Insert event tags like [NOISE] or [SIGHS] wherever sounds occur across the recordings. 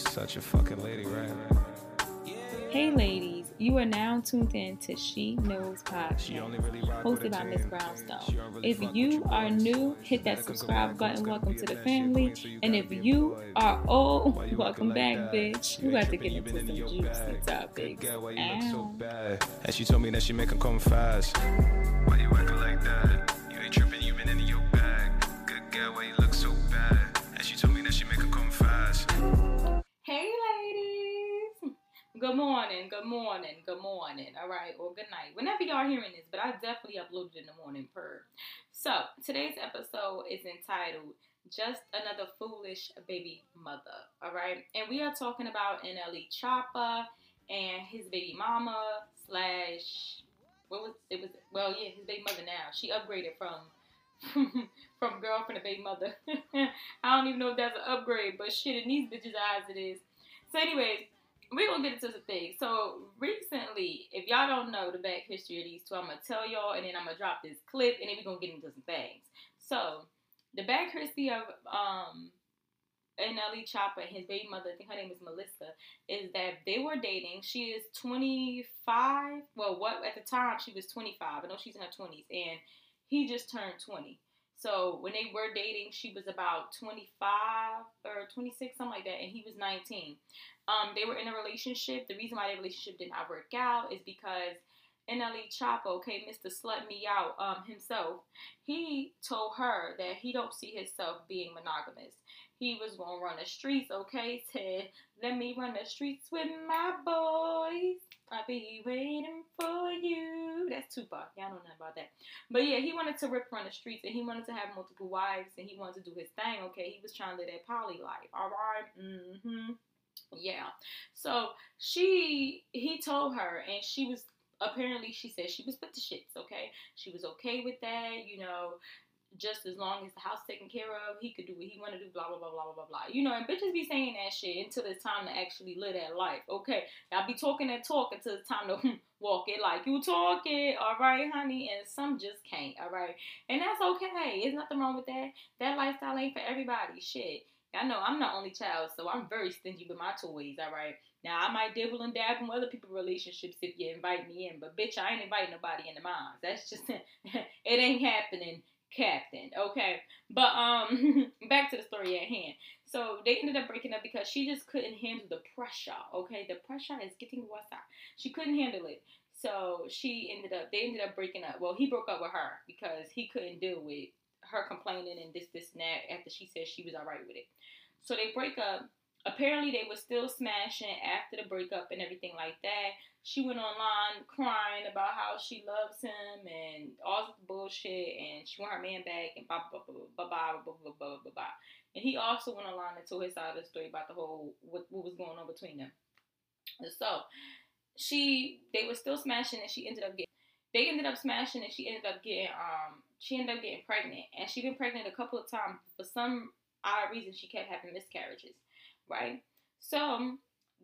such a fucking lady, right? Hey, ladies, you are now tuned in to She Knows Podcast, really hosted by Miss Brownstone. If you are new, hit that subscribe button. Welcome to the family. And if you are old, welcome back, bitch. You got to get into some juicy topics. bad And she told me that she make come fast. Why you acting like that? Good morning, good morning, good morning. All right, or good night. Whenever y'all are hearing this, but I definitely uploaded in the morning per. So today's episode is entitled Just Another Foolish Baby Mother. All right. And we are talking about NLE Choppa and his baby mama slash what was it was well yeah, his baby mother now. She upgraded from [LAUGHS] from girlfriend to baby mother. [LAUGHS] I don't even know if that's an upgrade, but shit, in these bitches' eyes it is. So, anyways, we're gonna get into some things. So, recently, if y'all don't know the back history of these two, I'm gonna tell y'all, and then I'm gonna drop this clip, and then we're gonna get into some things. So, the back history of um Choppa and his baby mother, I think her name is Melissa, is that they were dating. She is 25. Well, what at the time she was 25. I know she's in her 20s, and he just turned 20. So when they were dating, she was about 25 or 26, something like that, and he was 19. Um, they were in a relationship. The reason why their relationship did not work out is because NLE Choppa, okay, Mr. Slut Me Out um, himself, he told her that he don't see himself being monogamous. He was gonna run the streets, okay? Said, let me run the streets with my boys. I'll be waiting for you. That's Tupac. Y'all know nothing about that. But yeah, he wanted to rip run the streets and he wanted to have multiple wives and he wanted to do his thing, okay? He was trying to live that poly life. Alright? Mm-hmm. Yeah. So she he told her and she was apparently she said she was with the shits, okay? She was okay with that, you know, just as long as the house taken care of, he could do what he want to do, blah blah blah blah blah blah. You know, and bitches be saying that shit until it's time to actually live that life. Okay, y'all be talking that talk until it's time to hmm, walk it like you talk it. All right, honey, and some just can't. All right, and that's okay. There's nothing wrong with that. That lifestyle ain't for everybody. Shit. I know I'm the only child, so I'm very stingy with my toys. All right. Now I might dibble and dab in other people's relationships if you invite me in, but bitch, I ain't inviting nobody into mine. That's just [LAUGHS] it ain't happening, Captain. Okay, but um, [LAUGHS] back to the story at hand. So they ended up breaking up because she just couldn't handle the pressure. Okay, the pressure is getting worse. She couldn't handle it. So she ended up. They ended up breaking up. Well, he broke up with her because he couldn't deal with her complaining and this, this, and that after she said she was all right with it. So they break up. Apparently, they were still smashing after the breakup and everything like that. She went online crying about how she loves him and all this bullshit, and she want her man back and blah blah blah blah blah blah blah blah blah blah. And he also went online and told his side of the story about the whole what, what was going on between them. And so she they were still smashing, and she ended up getting they ended up smashing, and she ended up getting um she ended up getting pregnant, and she been pregnant a couple of times. For some odd reason, she kept having miscarriages, right? So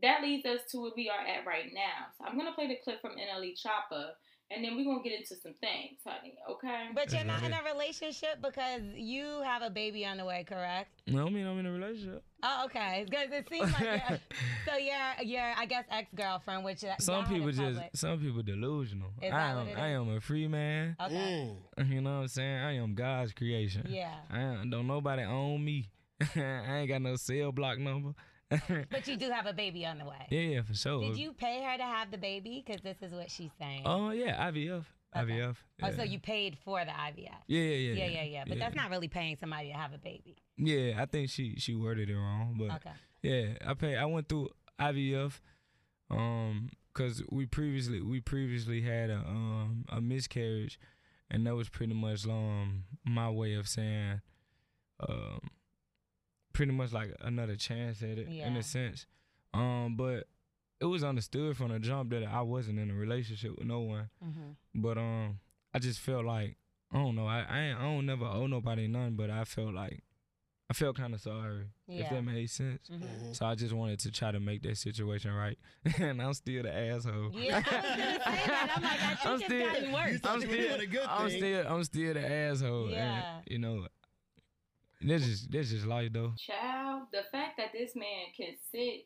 that leads us to where we are at right now. So I'm gonna play the clip from NLE Choppa, and then we're gonna get into some things, honey. Okay? But you're not in a relationship because you have a baby on the way, correct? No, I mean I'm in a relationship. Oh, okay. Because it seems like you're, [LAUGHS] so. You're, you're, I guess, ex girlfriend, which uh, Some people just, some people delusional. Is I am, I am a free man. Okay. [LAUGHS] You know what I'm saying? I am God's creation. Yeah. I am, don't nobody own me. [LAUGHS] I ain't got no cell block number. [LAUGHS] But you do have a baby on the way. yeah, yeah, for sure. Did you pay her to have the baby? Because this is what she's saying. Oh yeah, IVF. Okay. IVF. Oh, so you paid for the IVF? Yeah, yeah, yeah. Yeah, yeah, yeah. But that's not really paying somebody to have a baby. Yeah, I think she she worded it wrong, but Okay. yeah, I pay. I went through IVF, um, cause we previously we previously had a um a miscarriage, and that was pretty much um my way of saying, um, pretty much like another chance at it in a sense, um, but it was understood from the jump that I wasn't in a relationship with no one, Mm-hmm. but um, I just felt like I don't know, I I, ain't, I don't never owe nobody none, but I felt like. I felt kind of sorry, if Yeah. that made sense. Mm-hmm. So I just wanted to try to make that situation right, [LAUGHS] and I'm still the asshole. Yeah, I was gonna say that. I'm like, I think I'm it's still- gotten worse. You I'm still, a good I'm thing. still, I'm still the asshole. Yeah. And, you know, This is this is life though. Child, the fact that this man can sit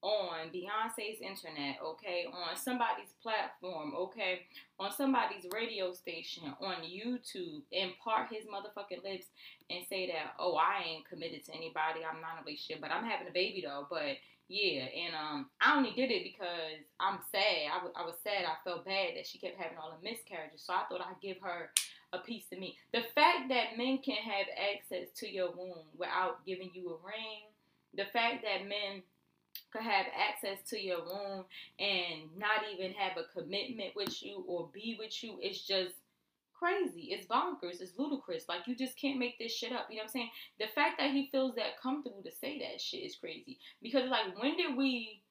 on Beyonce's internet, okay, on somebody's platform, okay, on somebody's radio station, on YouTube, and part his motherfucking lips and say that, oh, I ain't committed to anybody, I'm not in a relationship, but I'm having a baby though, but yeah, and um, I only did it because I'm sad. I, w- I was sad. I felt bad that she kept having all the miscarriages, so I thought I'd give her a piece of meat. The fact that men can have access to your womb without giving you a ring, the fact that men could have access to your womb and not even have a commitment with you or be with you, it's just crazy. It's bonkers. It's ludicrous. Like you just can't make this shit up. You know what I'm saying? The fact that he feels that comfortable to say that shit is crazy. Because like when did we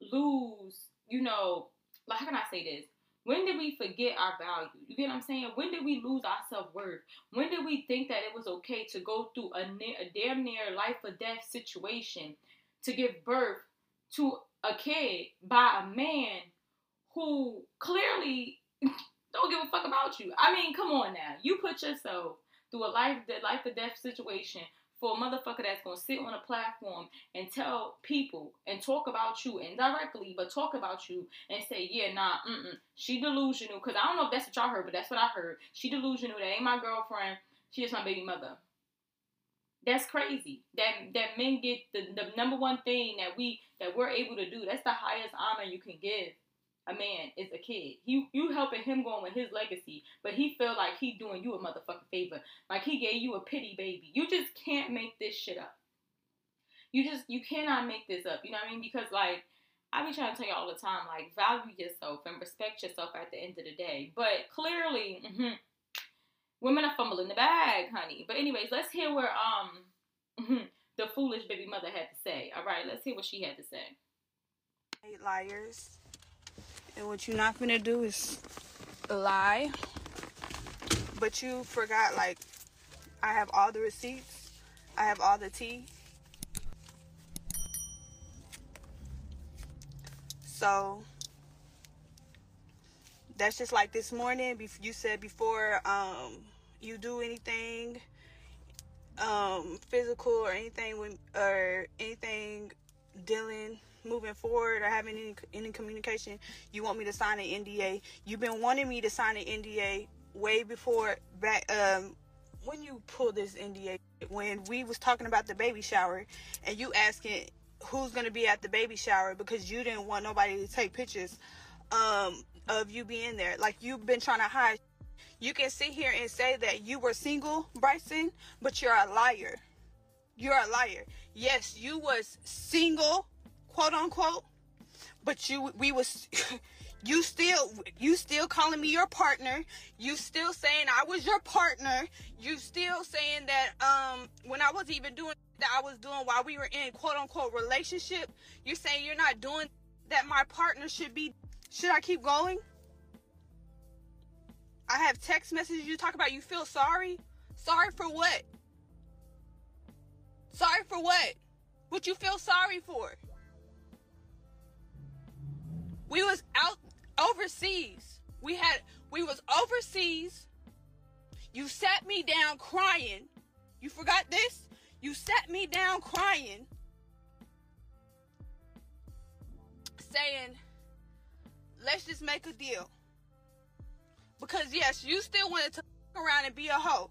lose, you know, like how can I say this? When did we forget our value? You get what I'm saying? When did we lose our self worth? When did we think that it was okay to go through a, near, a damn near life or death situation to give birth to a kid by a man who clearly [LAUGHS] don't give a fuck about you. I mean, come on now. You put yourself through a life life or death situation for a motherfucker that's gonna sit on a platform and tell people and talk about you indirectly, but talk about you and say, yeah, nah, mm-mm, she delusional. Cause I don't know if that's what y'all heard, but that's what I heard. She delusional. That ain't my girlfriend. She is my baby mother. That's crazy. That that men get the, the number one thing that we that we're able to do. That's the highest honor you can give a man is a kid. You you helping him going with his legacy, but he feel like he doing you a motherfucking favor. Like he gave you a pity baby. You just can't make this shit up. You just you cannot make this up. You know what I mean? Because like I be trying to tell you all the time, like value yourself and respect yourself at the end of the day. But clearly, mm-hmm, women are fumbling the bag, honey. But anyways, let's hear where um mm-hmm, the foolish baby mother had to say. All right, let's hear what she had to say. Liars and what you're not gonna do is lie. But you forgot, like, I have all the receipts, I have all the tea. So, that's just like this morning. You said before um, you do anything um, physical or anything when, or anything dealing moving forward or having any any communication, you want me to sign an NDA. You've been wanting me to sign an NDA way before back um when you pull this NDA when we was talking about the baby shower and you asking who's to be at the baby shower because you didn't want nobody to take pictures um of you being there. Like you've been trying to hide. You can sit here and say that you were single Bryson but you're a liar. You're a liar. Yes you was single quote unquote, but you we was [LAUGHS] you still you still calling me your partner. You still saying I was your partner. You still saying that um when I was even doing that I was doing while we were in quote unquote relationship, you're saying you're not doing that my partner should be should I keep going? I have text messages you talk about you feel sorry? Sorry for what? Sorry for what? What you feel sorry for? We was out overseas. We had we was overseas. You sat me down crying. You forgot this? You sat me down crying. Saying, let's just make a deal. Because yes, you still wanted to around and be a hoe.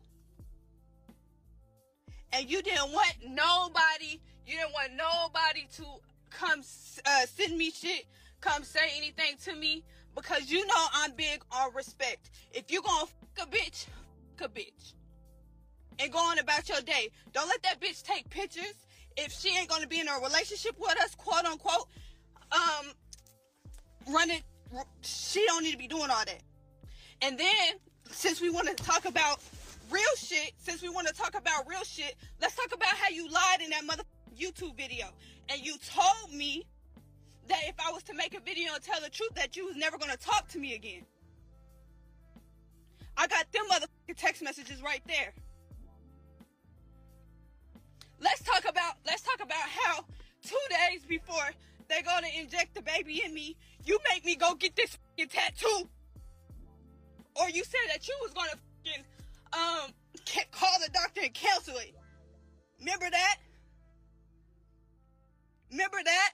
And you didn't want nobody, you didn't want nobody to come uh, send me shit come say anything to me because you know I'm big on respect. If you gonna fuck a bitch, fuck a bitch. And go on about your day. Don't let that bitch take pictures if she ain't gonna be in a relationship with us, quote unquote. Um, run it. She don't need to be doing all that. And then, since we want to talk about real shit, since we want to talk about real shit, let's talk about how you lied in that mother YouTube video. And you told me that if I was to make a video and tell the truth, that you was never gonna talk to me again. I got them motherfucking text messages right there. Let's talk about let's talk about how two days before they're gonna inject the baby in me, you make me go get this tattoo. Or you said that you was gonna um call the doctor and cancel it. Remember that? Remember that?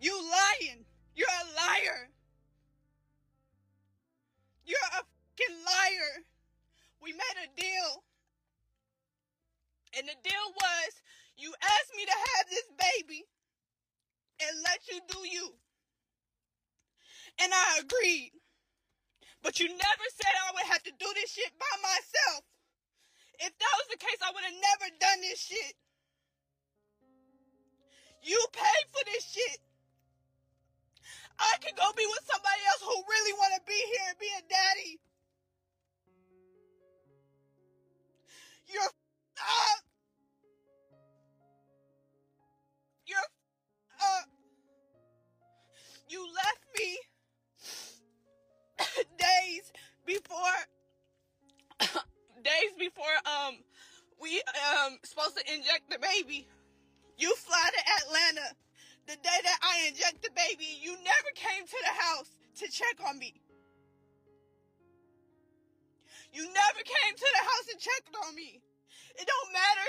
You lying. You're a liar. You're a fucking liar. We made a deal. And the deal was you asked me to have this baby and let you do you. And I agreed. But you never said I would have to do this shit by myself. If that was the case, I would have never done this shit. You paid for this shit. I could go be with somebody else who really want to be here and be a daddy. You're up. You're up. You left me [COUGHS] days before [COUGHS] days before um we um supposed to inject the baby. You fly to Atlanta the day that I inject the baby. You never came to the house to check on me. You never came to the house and checked on me. It don't matter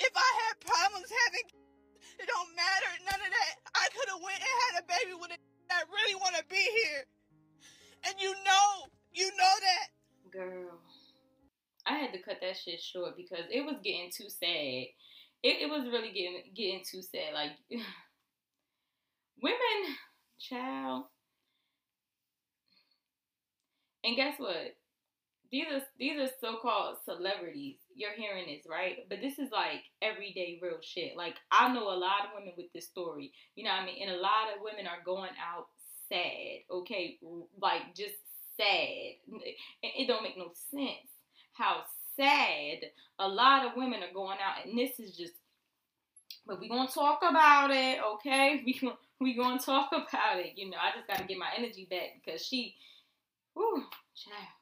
If I had problems having it don't matter, none of that. I could have went and had a baby with a that really want to be here. And you know, you know that. Girl, I had to cut that shit short because it was getting too sad. It, it was really getting getting too sad. Like [SIGHS] women, child. And guess what? These are these are so-called celebrities. You're hearing this, right? But this is like everyday real shit. Like I know a lot of women with this story. You know what I mean? And a lot of women are going out sad. Okay, like just sad. It, don't make no sense how sad a lot of women are going out, and this is just. But we gonna talk about it, okay? [LAUGHS] We gonna we gonna talk [LAUGHS] about it. You know, I just gotta get my energy back because she, whoo, child,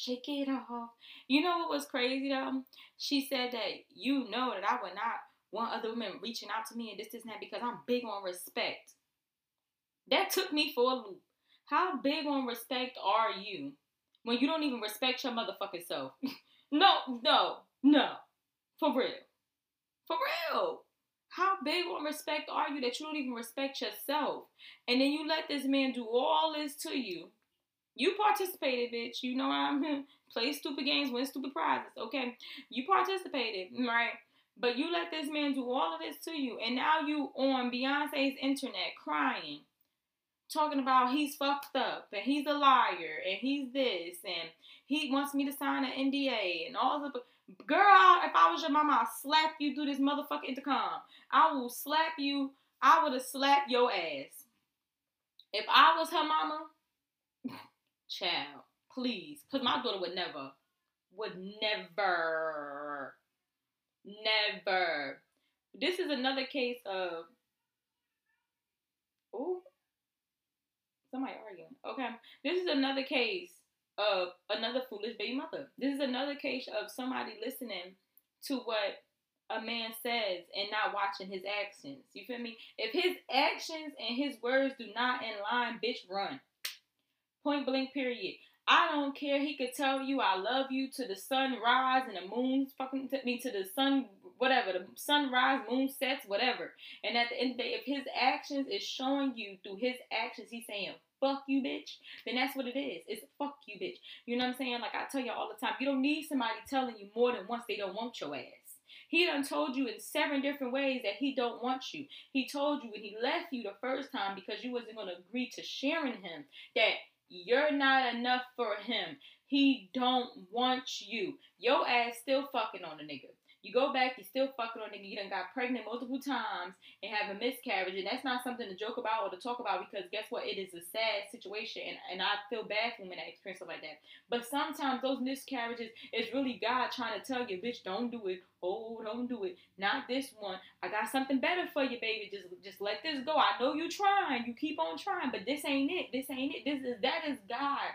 shake it off. You know what was crazy though? She said that you know that I would not want other women reaching out to me and this, this, and that because I'm big on respect. That took me for a loop. How big on respect are you when you don't even respect your motherfucking self? [LAUGHS] no, no, no. For real. For real. How big on respect are you that you don't even respect yourself? And then you let this man do all this to you. You participated, bitch. You know what I'm [LAUGHS] play stupid games, win stupid prizes. Okay. You participated, right? But you let this man do all of this to you. And now you on Beyonce's internet crying. Talking about he's fucked up and he's a liar and he's this and he wants me to sign an NDA and all the girl, if I was your mama, I'll slap you through this motherfucking intercom. I will slap you. I would have slapped your ass. If I was her mama, child, please. Because my daughter would never, would never, never. This is another case of, oh, somebody arguing. Okay. This is another case of another foolish baby mother. This is another case of somebody listening to what a man says and not watching his actions. You feel me? If his actions and his words do not in line, bitch, run. Point blank, period. I don't care. He could tell you I love you to the sunrise and the moon fucking t- me to the sun, whatever, the sunrise, moon sets, whatever. And at the end of the day, if his actions is showing you through his actions, he's saying fuck you, bitch, then that's what it is. It's fuck you, bitch. You know what I'm saying? Like I tell you all the time, you don't need somebody telling you more than once they don't want your ass. He done told you in seven different ways that he don't want you. He told you when he left you the first time because you wasn't gonna agree to sharing him that you're not enough for him. He don't want you. Your ass still fucking on a nigga. You go back, you still fucking on nigga. You done got pregnant multiple times and have a miscarriage, and that's not something to joke about or to talk about because guess what? It is a sad situation, and, and I feel bad for women that experience stuff like that. But sometimes those miscarriages is really God trying to tell you, bitch, don't do it. Oh, don't do it. Not this one. I got something better for you, baby. Just just let this go. I know you trying. You keep on trying, but this ain't it. This ain't it. This is that is God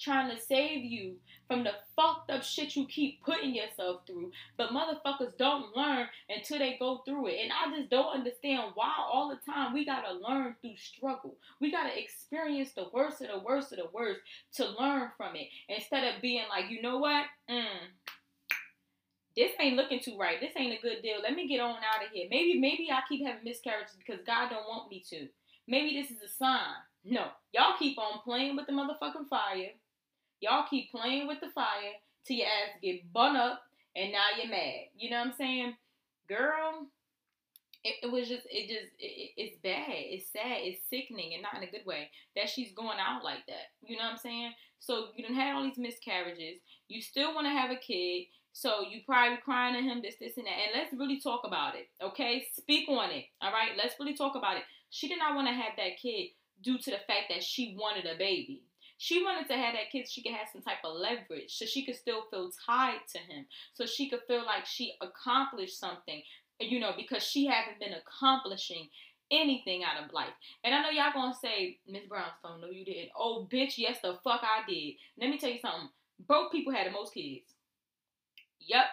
trying to save you from the fucked up shit you keep putting yourself through. But motherfuckers don't learn until they go through it. And I just don't understand why all the time we gotta learn through struggle. We gotta experience the worst of the worst of the worst to learn from it. Instead of being like, you know what? Mm, this ain't looking too right. This ain't a good deal. Let me get on out of here. Maybe, maybe I keep having miscarriages because God don't want me to. Maybe this is a sign. No, y'all keep on playing with the motherfucking fire Y'all keep playing with the fire till your ass get bun up and now you're mad. You know what I'm saying? Girl, it, it was just, it just, it, it's bad. It's sad. It's sickening and not in a good way that she's going out like that. You know what I'm saying? So you done had all these miscarriages. You still want to have a kid. So you probably crying to him, this, this, and that. And let's really talk about it, okay? Speak on it, all right? Let's really talk about it. She did not want to have that kid due to the fact that she wanted a baby. She wanted to have that kid so she could have some type of leverage, so she could still feel tied to him, so she could feel like she accomplished something, you know, because she hasn't been accomplishing anything out of life. And I know y'all gonna say, Miss Brownstone, no, you didn't. Oh, bitch, yes, the fuck I did. Let me tell you something. Broke people had the most kids. Yup.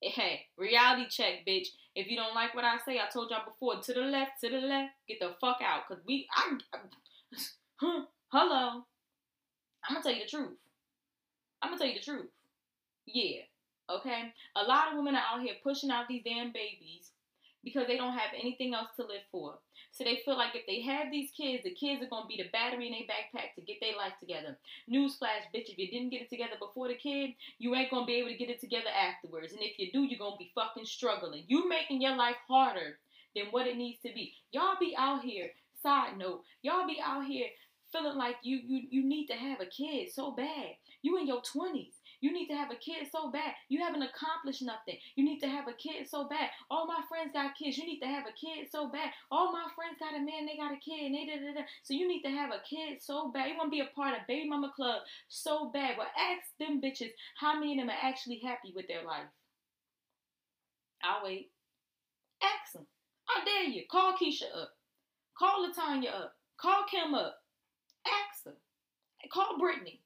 Hey, reality check, bitch. If you don't like what I say, I told y'all before, to the left, to the left, get the fuck out. Cause we, I, I [LAUGHS] hello. I'm gonna tell you the truth. I'm gonna tell you the truth. Yeah. Okay. A lot of women are out here pushing out these damn babies because they don't have anything else to live for. So they feel like if they have these kids, the kids are gonna be the battery in their backpack to get their life together. Newsflash, bitch, if you didn't get it together before the kid, you ain't gonna be able to get it together afterwards. And if you do, you're gonna be fucking struggling. You making your life harder than what it needs to be. Y'all be out here, side note, y'all be out here feeling like you you you need to have a kid so bad. You in your 20s. You need to have a kid so bad. You haven't accomplished nothing. You need to have a kid so bad. All my friends got kids. You need to have a kid so bad. All my friends got a man, they got a kid, and they da da da. So you need to have a kid so bad. You want to be a part of Baby Mama Club so bad. Well, ask them bitches how many of them are actually happy with their life. I'll wait. Ask them. I dare you. Call Keisha up. Call Latanya up. Call Kim up. Call Brittany.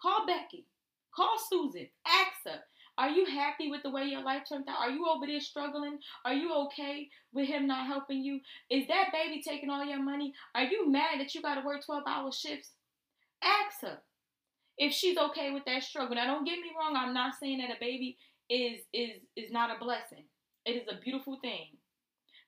Call Becky. Call Susan. Ask her. Are you happy with the way your life turned out? Are you over there struggling? Are you okay with him not helping you? Is that baby taking all your money? Are you mad that you got to work 12 hour shifts? Ask her if she's okay with that struggle. Now, don't get me wrong. I'm not saying that a baby is is is not a blessing. It is a beautiful thing.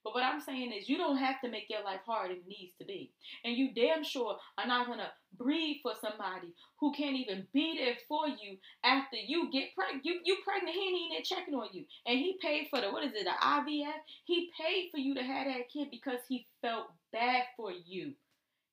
But what I'm saying is, you don't have to make your life hard if it needs to be. And you damn sure are not going to breed for somebody who can't even be there for you after you get pregnant. You, you pregnant, he ain't even checking on you. And he paid for the, what is it, the IVF? He paid for you to have that kid because he felt bad for you.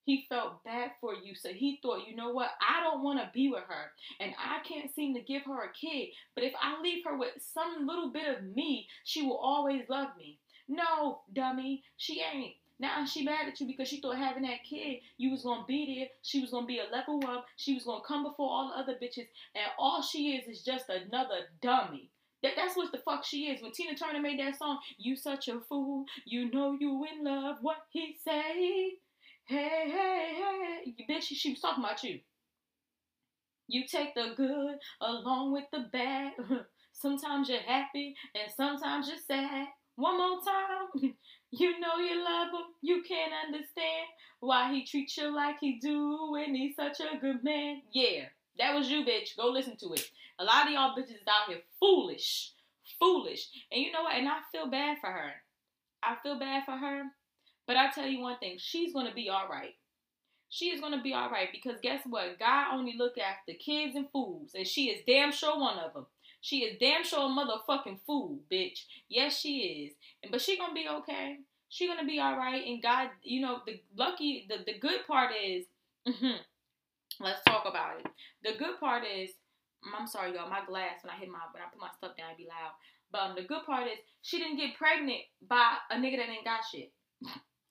He felt bad for you. So he thought, you know what? I don't want to be with her. And I can't seem to give her a kid. But if I leave her with some little bit of me, she will always love me. No, dummy, she ain't. Now she mad at you because she thought having that kid, you was gonna be there. She was gonna be a level up. She was gonna come before all the other bitches, and all she is is just another dummy. That, that's what the fuck she is. When Tina Turner made that song, "You such a fool, you know you in love." What he say? Hey, hey, hey, bitch, she, she was talking about you. You take the good along with the bad. [LAUGHS] sometimes you're happy and sometimes you're sad. One more time. [LAUGHS] You know you love him. You can't understand why he treats you like he do when he's such a good man. Yeah, that was you, bitch. Go listen to it. A lot of y'all bitches out here foolish. Foolish. And you know what? And I feel bad for her. I feel bad for her. But I tell you one thing, she's gonna be alright. She is gonna be alright because guess what? God only look after kids and fools, and she is damn sure one of them. She is damn sure a motherfucking fool, bitch. Yes, she is. But she gonna be okay. She gonna be all right. And God, you know, the lucky, the, the good part is, mm-hmm, let's talk about it. The good part is, I'm sorry, y'all. My glass when I hit my when I put my stuff down, it be loud. But um, the good part is she didn't get pregnant by a nigga that ain't got shit. [LAUGHS]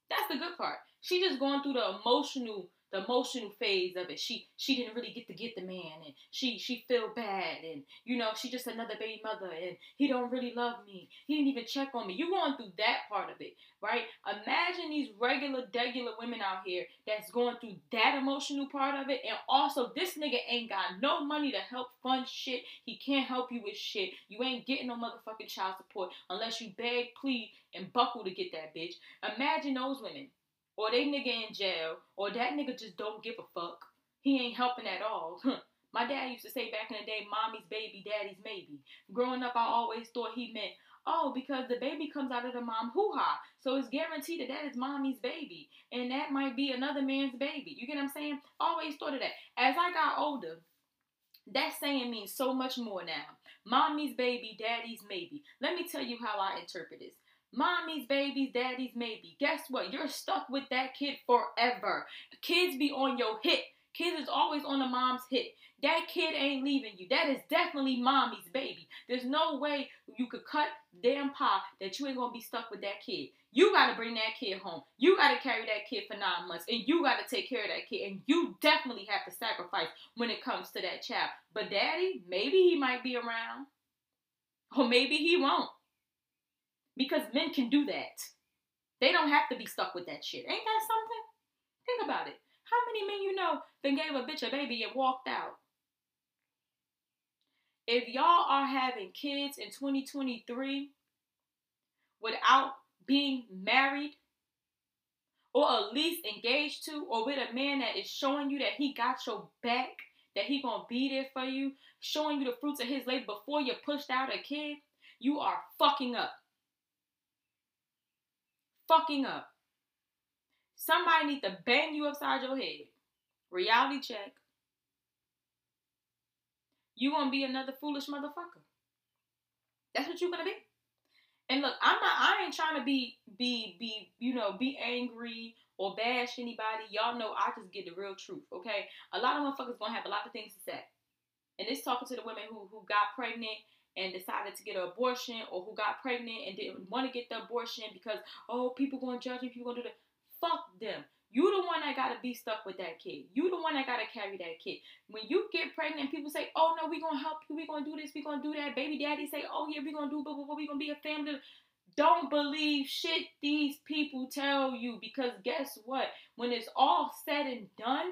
That's the good part. She just going through the emotional the emotional phase of it. She she didn't really get to get the man and she she feel bad and you know she just another baby mother and he don't really love me. He didn't even check on me. You going through that part of it, right? Imagine these regular degular women out here that's going through that emotional part of it and also this nigga ain't got no money to help fund shit. He can't help you with shit. You ain't getting no motherfucking child support unless you beg, plead, and buckle to get that bitch. Imagine those women or they nigga in jail, or that nigga just don't give a fuck. He ain't helping at all. [LAUGHS] My dad used to say back in the day, mommy's baby, daddy's maybe. Growing up, I always thought he meant, oh, because the baby comes out of the mom hoo ha. So it's guaranteed that that is mommy's baby. And that might be another man's baby. You get what I'm saying? Always thought of that. As I got older, that saying means so much more now. Mommy's baby, daddy's maybe. Let me tell you how I interpret this. Mommy's babies, daddy's maybe. Guess what? You're stuck with that kid forever. Kids be on your hit. Kids is always on the mom's hit. That kid ain't leaving you. That is definitely mommy's baby. There's no way you could cut damn pie that you ain't gonna be stuck with that kid. You gotta bring that kid home. You gotta carry that kid for nine months, and you gotta take care of that kid. And you definitely have to sacrifice when it comes to that child. But daddy, maybe he might be around, or maybe he won't because men can do that. They don't have to be stuck with that shit. Ain't that something? Think about it. How many men you know then gave a bitch a baby and walked out? If y'all are having kids in 2023 without being married or at least engaged to or with a man that is showing you that he got your back, that he gonna be there for you, showing you the fruits of his labor before you pushed out a kid, you are fucking up fucking up. Somebody need to bang you upside your head. Reality check. You gonna be another foolish motherfucker. That's what you gonna be. And look, I'm not. I ain't trying to be be be you know be angry or bash anybody. Y'all know I just get the real truth. Okay, a lot of motherfuckers gonna have a lot of things to say. And this talking to the women who who got pregnant and decided to get an abortion or who got pregnant and didn't want to get the abortion because oh people gonna judge me, people gonna do that. Fuck them. You the one that gotta be stuck with that kid. You the one that gotta carry that kid. When you get pregnant, people say, "Oh no, we gonna help you. We gonna do this. We gonna do that." Baby daddy say, "Oh yeah, we gonna do blah blah blah. We gonna be a family." Don't believe shit these people tell you because guess what? When it's all said and done,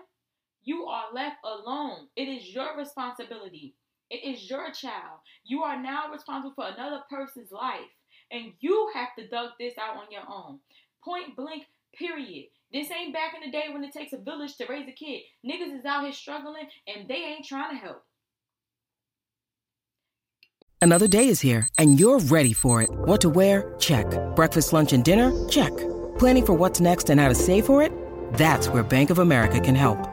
you are left alone. It is your responsibility. It is your child. You are now responsible for another person's life. And you have to duck this out on your own. Point blank, period. This ain't back in the day when it takes a village to raise a kid. Niggas is out here struggling and they ain't trying to help. Another day is here and you're ready for it. What to wear? Check. Breakfast, lunch, and dinner? Check. Planning for what's next and how to save for it? That's where Bank of America can help.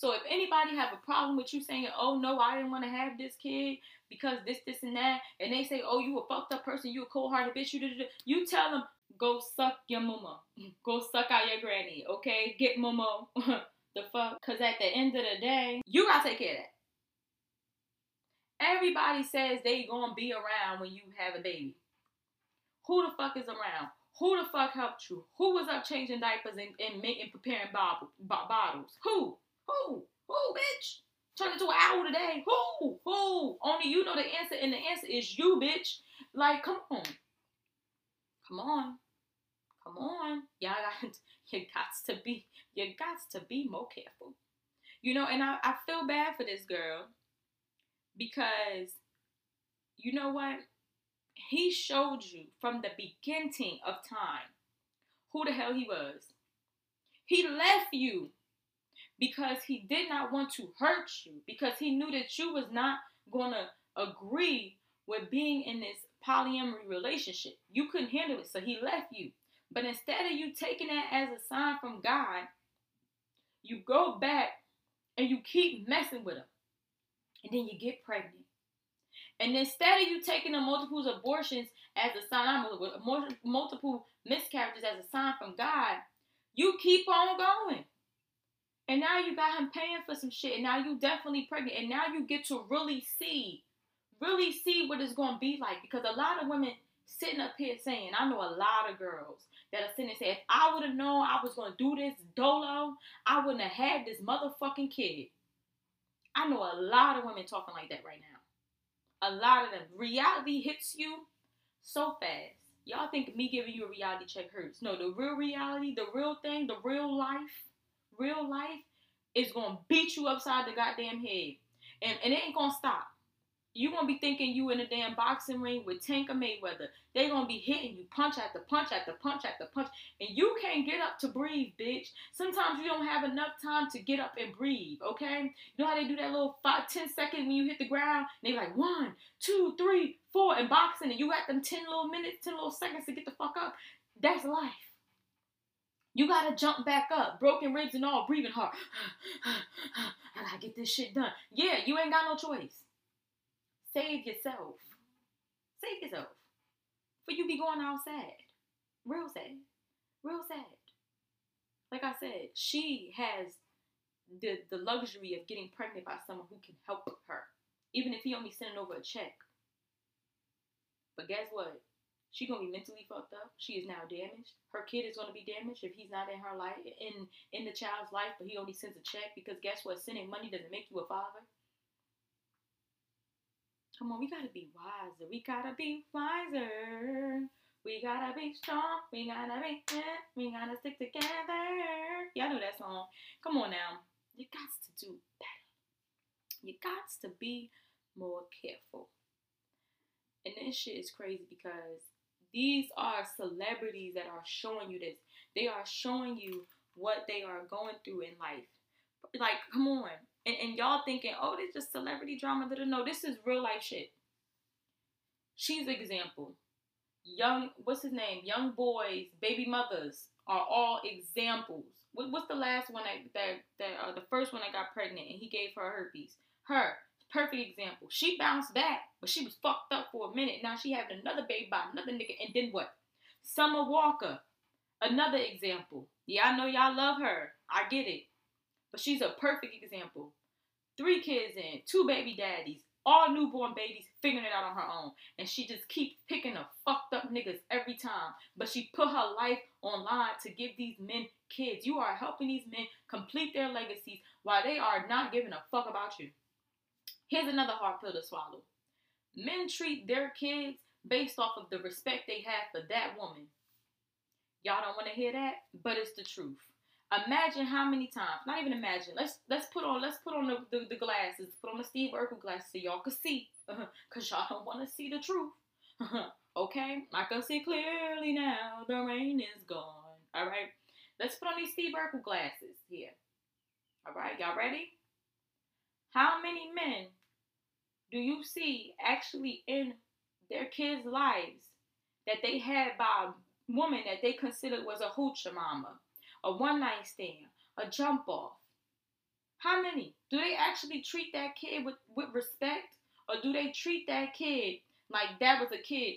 So if anybody have a problem with you saying, "Oh no, I didn't want to have this kid because this, this, and that," and they say, "Oh, you a fucked up person, you a cold-hearted bitch," you, you tell them, "Go suck your mama, [LAUGHS] go suck out your granny, okay? Get mama [LAUGHS] the fuck." Cause at the end of the day, you gotta take care of that. Everybody says they gonna be around when you have a baby. Who the fuck is around? Who the fuck helped you? Who was up changing diapers and, and making preparing bottle, bottles? Who? Who? Who, bitch? Turn into an owl today. Who? Who? Only you know the answer, and the answer is you, bitch. Like, come on. Come on. Come on. Y'all got [LAUGHS] you got to be you got to be more careful. You know, and I, I feel bad for this girl because you know what? He showed you from the beginning of time who the hell he was. He left you because he did not want to hurt you, because he knew that you was not going to agree with being in this polyamory relationship. You couldn't handle it, so he left you. But instead of you taking that as a sign from God, you go back and you keep messing with him. And then you get pregnant. And instead of you taking the multiple abortions as a sign, multiple miscarriages as a sign from God, you keep on going. And now you got him paying for some shit. And now you definitely pregnant. And now you get to really see, really see what it's going to be like. Because a lot of women sitting up here saying, I know a lot of girls that are sitting and say, if I would have known I was going to do this dolo, I wouldn't have had this motherfucking kid. I know a lot of women talking like that right now. A lot of them. Reality hits you so fast. Y'all think me giving you a reality check hurts. No, the real reality, the real thing, the real life, real life is gonna beat you upside the goddamn head. And, and it ain't gonna stop. You gonna be thinking you in a damn boxing ring with Tanker Mayweather. They gonna be hitting you punch after punch after punch after punch, and you can't get up to breathe, bitch. Sometimes you don't have enough time to get up and breathe. Okay, you know how they do that little five ten second when you hit the ground? They like one, two, three, four in boxing, and you got them ten little minutes, ten little seconds to get the fuck up. That's life. You gotta jump back up, broken ribs and all, breathing hard. [SIGHS] And I gotta get this shit done. Yeah, you ain't got no choice. Save yourself. Save yourself. For you be going out sad. Real sad. Real sad. Like I said, she has the, the luxury of getting pregnant by someone who can help her. Even if he only sending over a check. But guess what? She gonna be mentally fucked up. She is now damaged. Her kid is gonna be damaged if he's not in her life, in in the child's life, but he only sends a check because guess what? Sending money doesn't make you a father. Come on, we gotta be wiser. We gotta be wiser. We gotta be strong. We gotta be. We gotta stick together. Y'all know that song. Come on now. You got to do better. You got to be more careful. And this shit is crazy because these are celebrities that are showing you this. They are showing you what they are going through in life. Like, come on. And, and y'all thinking, oh, this is just celebrity drama. No, this is real life shit. She's an example. Young, what's his name? YoungBoy's, baby mothers are all examples. What, what's the last one that that, that uh, the first one that got pregnant and he gave her herpes? Her perfect example. She bounced back, but she was fucked up for a minute. Now she having another baby by another nigga, and then what? Summer Walker, another example. Yeah, I know y'all love her. I get it. But she's a perfect example. Three kids in, two baby daddies, all newborn babies figuring it out on her own. And she just keeps picking the fucked up niggas every time. But she put her life online to give these men kids. You are helping these men complete their legacies while they are not giving a fuck about you. Here's another hard pill to swallow. Men treat their kids based off of the respect they have for that woman. Y'all don't want to hear that, but it's the truth. Imagine how many times, not even imagine. Let's let's put on let's put on the, the, the glasses, put on the Steve Urkel glasses so y'all can see, [LAUGHS] cause y'all don't want to see the truth. [LAUGHS] okay, I can see clearly now. The rain is gone. All right, let's put on these Steve Urkel glasses here. All right, y'all ready? How many men do you see actually in their kids' lives that they had by a woman that they considered was a hoochie mama? a one night stand, a jump off. How many? Do they actually treat that kid with, with respect? Or do they treat that kid like that was a kid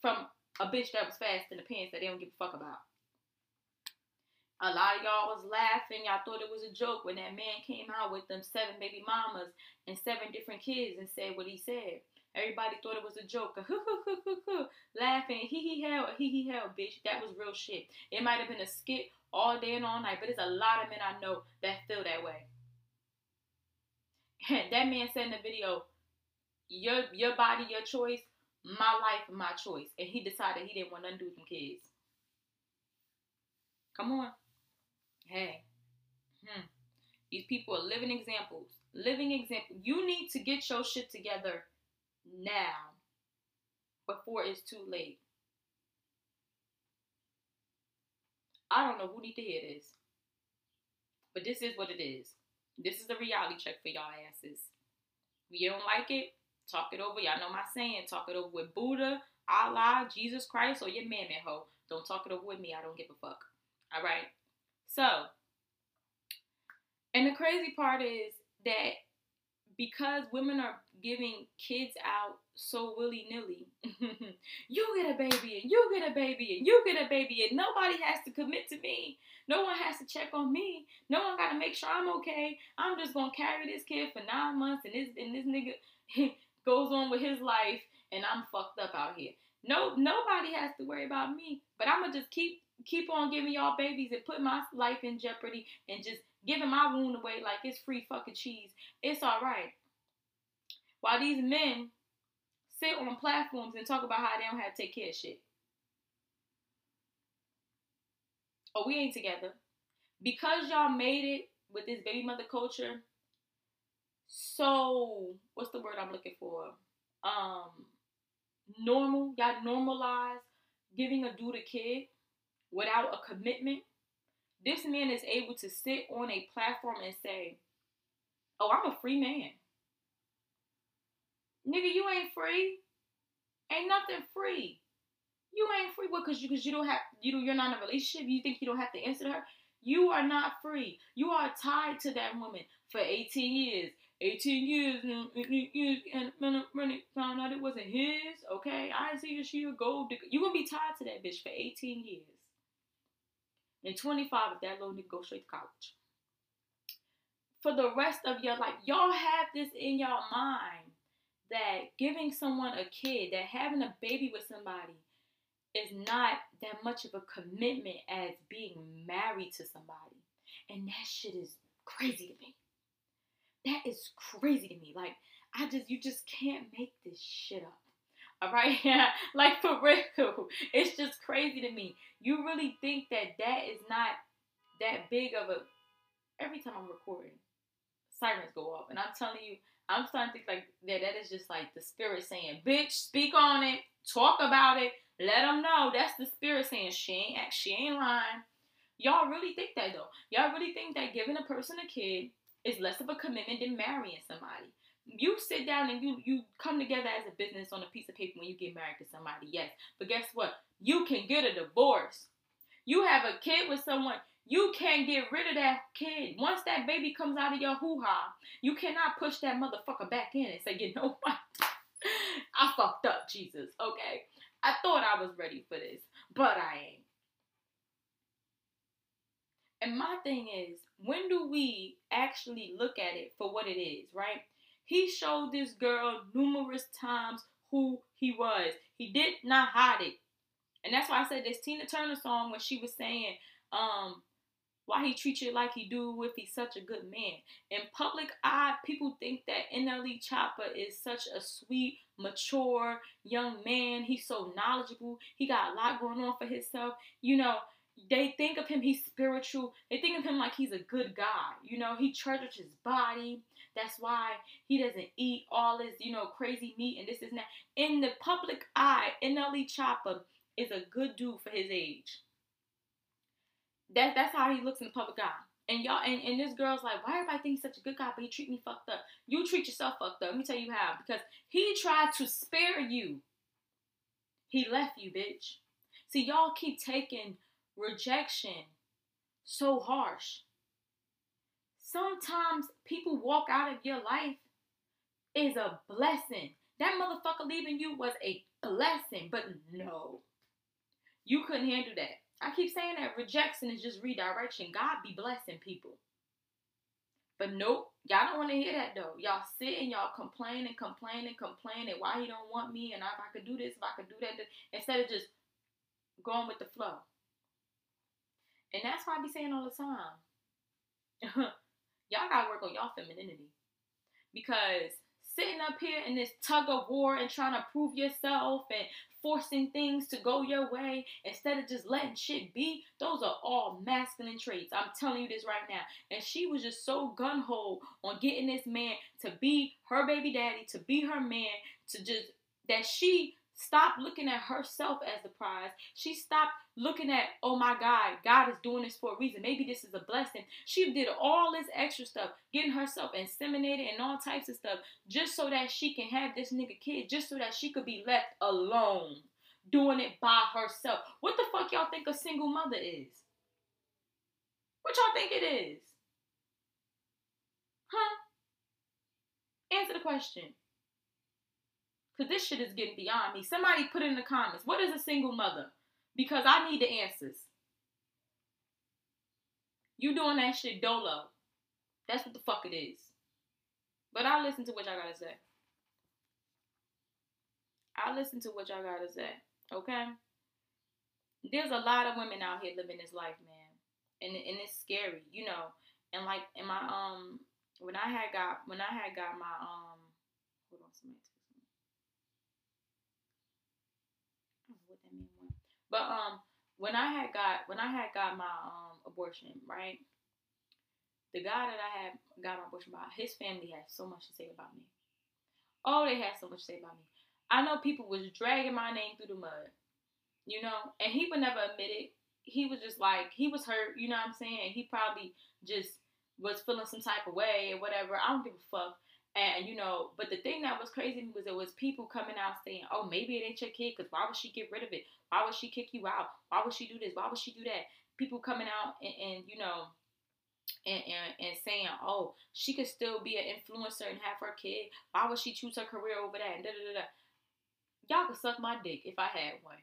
from a bitch that was fast in the pants that they don't give a fuck about? A lot of y'all was laughing. Y'all thought it was a joke when that man came out with them seven baby mamas and seven different kids and said what he said. Everybody thought it was a joke. [LAUGHS] Laughing, hee hee hell, hee hee hell, bitch. That was real shit. It might have been a skit all day and all night, but there's a lot of men I know that feel that way. [LAUGHS] that man said in the video, your your body, your choice, my life, my choice. And he decided he didn't want nothing to do with them kids. Come on. Hey. Hmm. These people are living examples. Living example. You need to get your shit together now before it's too late. I don't know who need to hear this. But this is what it is. This is the reality check for y'all asses. If you don't like it, talk it over. Y'all know my saying. Talk it over with Buddha, Allah, Jesus Christ, or your mammy hoe. Don't talk it over with me. I don't give a fuck. All right. So, and the crazy part is that because women are giving kids out so willy nilly, [LAUGHS] you get a baby and you get a baby and you get a baby and nobody has to commit to me. No one has to check on me. No one got to make sure I'm okay. I'm just gonna carry this kid for nine months and this and this nigga [LAUGHS] goes on with his life and I'm fucked up out here. No, nobody has to worry about me. But I'm gonna just keep keep on giving y'all babies and put my life in jeopardy and just giving my wound away like it's free fucking cheese. It's all right. While these men sit on platforms and talk about how they don't have to take care of shit. Oh, we ain't together. Because y'all made it with this baby mother culture, so what's the word I'm looking for? Um normal. Y'all normalize giving a dude a kid without a commitment. This man is able to sit on a platform and say, Oh, I'm a free man. Nigga, you ain't free. Ain't nothing free. You ain't free because you because you don't have you you're not in a relationship. You think you don't have to answer to her. You are not free. You are tied to that woman for 18 years. 18 years and, years and when it found out it wasn't his, okay, I see that she a gold digger. You gonna be tied to that bitch for 18 years. And 25 if that little nigga go straight to college. For the rest of your life, y'all have this in your mind that giving someone a kid, that having a baby with somebody is not that much of a commitment as being married to somebody. And that shit is crazy to me. That is crazy to me. Like, I just, you just can't make this shit up. All right, yeah, [LAUGHS] like for real, it's just crazy to me. You really think that that is not that big of a? Every time I'm recording, sirens go off, and I'm telling you, I'm starting to think like that. That is just like the spirit saying, "Bitch, speak on it, talk about it, let them know." That's the spirit saying, "She ain't, she ain't lying." Y'all really think that though? Y'all really think that giving a person a kid is less of a commitment than marrying somebody? You sit down and you you come together as a business on a piece of paper when you get married to somebody, yes. But guess what? You can get a divorce. You have a kid with someone you can't get rid of that kid. Once that baby comes out of your hoo ha, you cannot push that motherfucker back in and say, you know what? [LAUGHS] I fucked up, Jesus. Okay. I thought I was ready for this, but I ain't. And my thing is, when do we actually look at it for what it is, right? He showed this girl numerous times who he was. He did not hide it. And that's why I said this Tina Turner song when she was saying, um, why he treats you like he do if he's such a good man. In public eye, people think that NLE Choppa is such a sweet, mature young man. He's so knowledgeable. He got a lot going on for himself. You know, they think of him, he's spiritual. They think of him like he's a good guy. You know, he treasures his body. That's why he doesn't eat all this, you know, crazy meat and this is that. In the public eye, NLE Choppa is a good dude for his age. That that's how he looks in the public eye. And y'all and, and this girl's like, why everybody think he's such a good guy, but he treat me fucked up. You treat yourself fucked up. Let me tell you how. Because he tried to spare you. He left you, bitch. See, y'all keep taking rejection so harsh. Sometimes people walk out of your life is a blessing. That motherfucker leaving you was a blessing, but no. You couldn't handle that. I keep saying that rejection is just redirection. God be blessing people. But nope, y'all don't want to hear that though. Y'all sit and y'all complain and complain and complain and why he don't want me and if I could do this, if I could do that, instead of just going with the flow. And that's why I be saying all the time. [LAUGHS] y'all gotta work on y'all femininity. Because sitting up here in this tug of war and trying to prove yourself and forcing things to go your way instead of just letting shit be, those are all masculine traits. I'm telling you this right now. And she was just so gun ho on getting this man to be her baby daddy, to be her man, to just that she stopped looking at herself as the prize. She stopped looking at, oh my God, God is doing this for a reason. Maybe this is a blessing. She did all this extra stuff, getting herself inseminated and all types of stuff, just so that she can have this nigga kid, just so that she could be left alone. doing it by herself. What the fuck y'all think a single mother is? What y'all think it is? Huh? Answer the question. Because this shit is getting beyond me. Somebody put in the comments, what is a single mother? Because I need the answers. You doing that shit dolo. That's what the fuck it is. But I'll listen to what y'all gotta say. I'll listen to what y'all gotta say. Okay? There's a lot of women out here living this life, man. And and it's scary, you know. And like in my um when I had got when I had got my um hold on somebody text me. I don't know what that mean was. But um when I had got when I had got my um abortion, right? The guy that I had got my abortion by, his family had so much to say about me. Oh, they had so much to say about me. I know people was dragging my name through the mud, you know, and he would never admit it. He was just like he was hurt, you know what I'm saying? He probably just was feeling some type of way or whatever. I don't give a fuck. And you know, but the thing that was crazy was there was people coming out saying, "Oh, maybe it ain't your kid, cause why would she get rid of it? Why would she kick you out? Why would she do this? Why would she do that?" People coming out and, and you know, and, and and saying, "Oh, she could still be an influencer and have her kid. Why would she choose her career over that?" And da da da da. Y'all could suck my dick if I had one.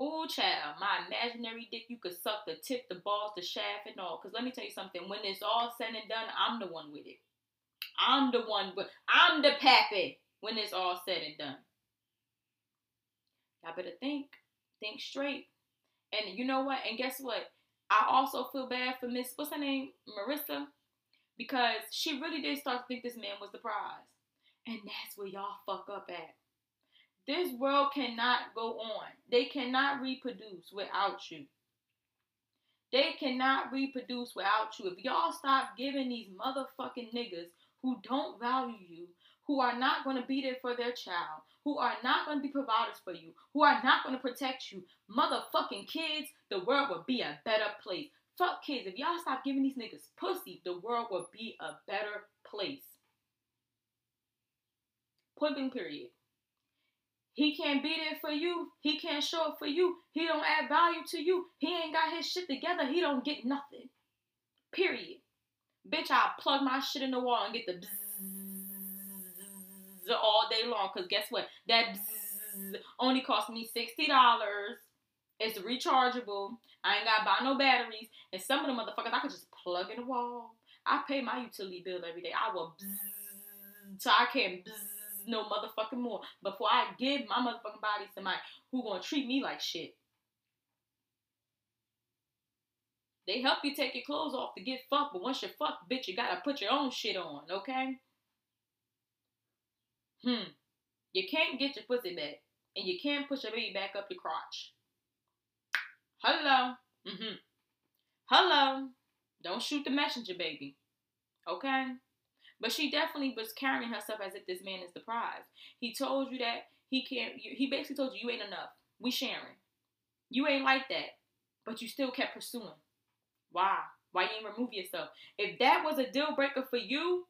Ooh, child, my imaginary dick, you could suck the tip, the balls, the shaft, and all. Cause let me tell you something. When it's all said and done, I'm the one with it. I'm the one but I'm the pappy when it's all said and done. Y'all better think, think straight. And you know what? And guess what? I also feel bad for Miss, what's her name? Marissa. Because she really did start to think this man was the prize. And that's where y'all fuck up at. This world cannot go on. They cannot reproduce without you. They cannot reproduce without you. If y'all stop giving these motherfucking niggas who don't value you, who are not going to be there for their child, who are not going to be providers for you, who are not going to protect you, motherfucking kids, the world would be a better place. Fuck kids. If y'all stop giving these niggas pussy, the world would be a better place. Point blank period. He can't be there for you. He can't show up for you. He don't add value to you. He ain't got his shit together. He don't get nothing. Period. Bitch, I'll plug my shit in the wall and get the bzzz all day long. Cause guess what? That bzzz only cost me $60. It's rechargeable. I ain't gotta buy no batteries. And some of the motherfuckers I could just plug in the wall. I pay my utility bill every day. I will bzzz so I can't bzzz no motherfucking more before I give my motherfucking body to somebody who gonna treat me like shit. They help you take your clothes off to get fucked, but once you're fucked, bitch, you gotta put your own shit on, okay? Hmm. You can't get your pussy back, and you can't push your baby back up your crotch. Hello. Mm-hmm. Hello. Don't shoot the messenger, baby. Okay? But she definitely was carrying herself as if this man is the prize. He told you that he can't. He basically told you you ain't enough. We sharing. You ain't like that, but you still kept pursuing. Why? Why you ain't remove yourself? If that was a deal breaker for you,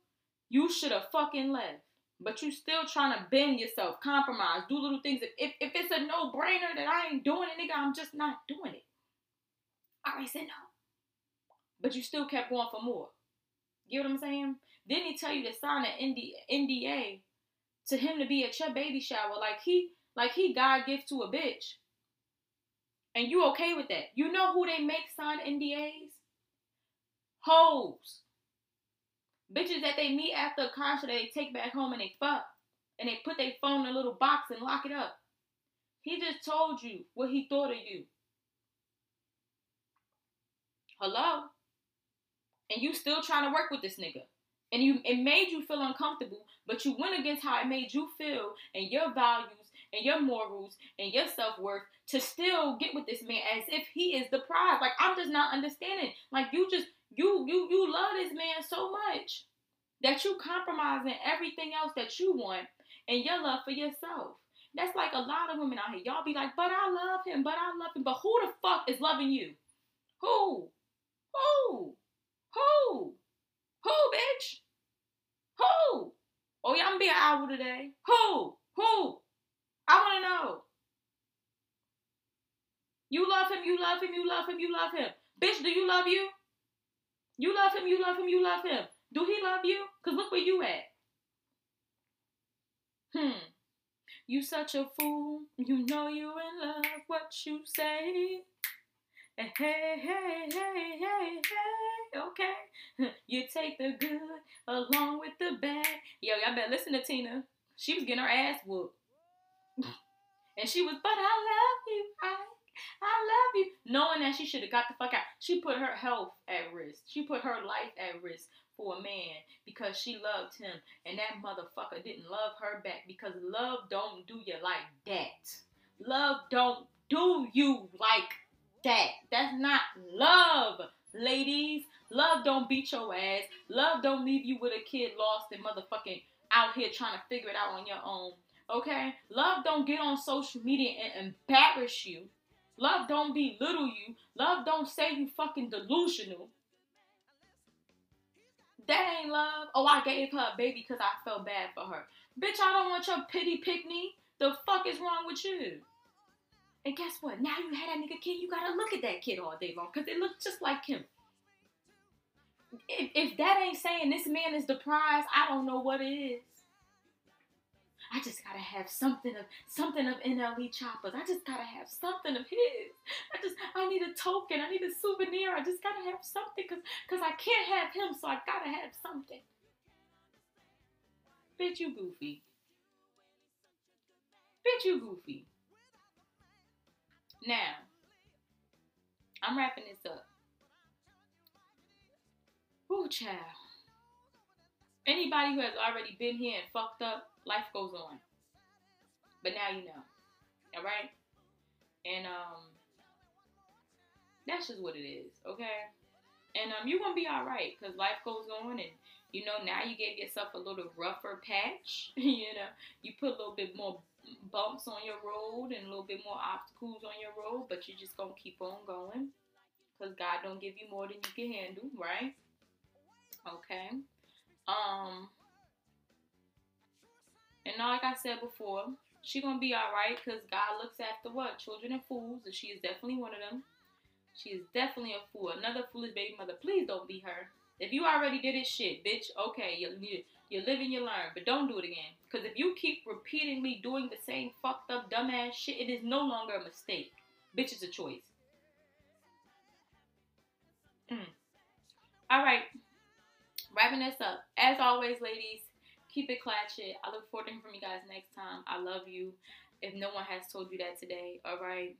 you should have fucking left. But you still trying to bend yourself, compromise, do little things. If, if, if it's a no brainer that I ain't doing it, nigga, I'm just not doing it. I already said no. But you still kept going for more. You know what I'm saying? Then he tell you to sign an NDA to him to be at your baby shower, like he like he God gift to a bitch. And you okay with that? You know who they make sign NDAs? Hoes. Bitches that they meet after a concert they take back home and they fuck. And they put their phone in a little box and lock it up. He just told you what he thought of you. Hello? And you still trying to work with this nigga and you it made you feel uncomfortable, but you went against how it made you feel and your values and your morals and your self worth to still get with this man as if he is the prize. Like I'm just not understanding. Like you just you you you love this man so much that you compromising everything else that you want and your love for yourself. That's like a lot of women out here. Y'all be like, but I love him, but I love him. But who the fuck is loving you? Who? Who? Who? Who, bitch? Who? Oh, y'all gonna be an owl today. Who? Who? I wanna know. You love him, you love him, you love him, you love him. Bitch, do you love you? You love him, you love him, you love him. Do he love you? Because look where you at. Hmm. You such a fool. You know you in love. What you say? Hey, hey, hey, hey, hey. Okay. [LAUGHS] You take the good along with the bad. Yo, y'all better listen to Tina. She was getting her ass whooped. And she was, but I love you. I, I love you. Knowing that she should have got the fuck out. She put her health at risk. She put her life at risk for a man because she loved him and that motherfucker didn't love her back because love don't do you like that. Love don't do you like that. That's not love, ladies. Love don't beat your ass. Love don't leave you with a kid lost and motherfucking out here trying to figure it out on your own. Okay? Love don't get on social media and embarrass you. Love don't belittle you. Love don't say you fucking delusional. That ain't love. Oh, I gave her a baby because I felt bad for her. Bitch, I don't want your pity pick me. The fuck is wrong with you? And guess what? Now you had that nigga kid, you gotta look at that kid all day long because it looks just like him. If, if that ain't saying this man is the prize, I don't know what is. I just gotta have something of something of NLE Choppa's. I just gotta have something of his. I just I need a token. I need a souvenir. I just gotta have something because cause I can't have him, so I gotta have something. Bitch, you goofy. Bitch, you goofy. Now, I'm wrapping this up. Ooh, child. Anybody who has already been here and fucked up, life goes on. But now you know. Alright? And um that's just what it is, okay? And um you're gonna be alright because life goes on and you know now you gave yourself a little rougher patch. [LAUGHS] you know, you put a little bit more bumps on your road and a little bit more obstacles on your road, but you're just gonna keep on going. Cause God don't give you more than you can handle, right? Okay. Um and like I said before, she gonna be alright because God looks after what? Children and fools, and she is definitely one of them. She is definitely a fool. Another foolish baby mother. Please don't be her. If you already did it, shit, bitch. Okay, you you you live and you learn, but don't do it again. Because if you keep repeatedly doing the same fucked up dumbass shit, it is no longer a mistake. Bitch, it's a choice. Mm. All right, wrapping this up. As always, ladies, keep it clatchet. I look forward to hearing from you guys next time. I love you. If no one has told you that today, all right.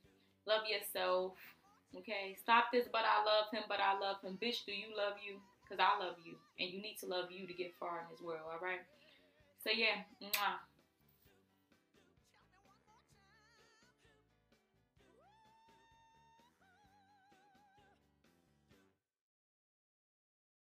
Love yourself. Okay. Stop this, but I love him, but I love him. Bitch, do you love you? Because I love you. And you need to love you to get far in this world, all right? So, yeah. Mwah.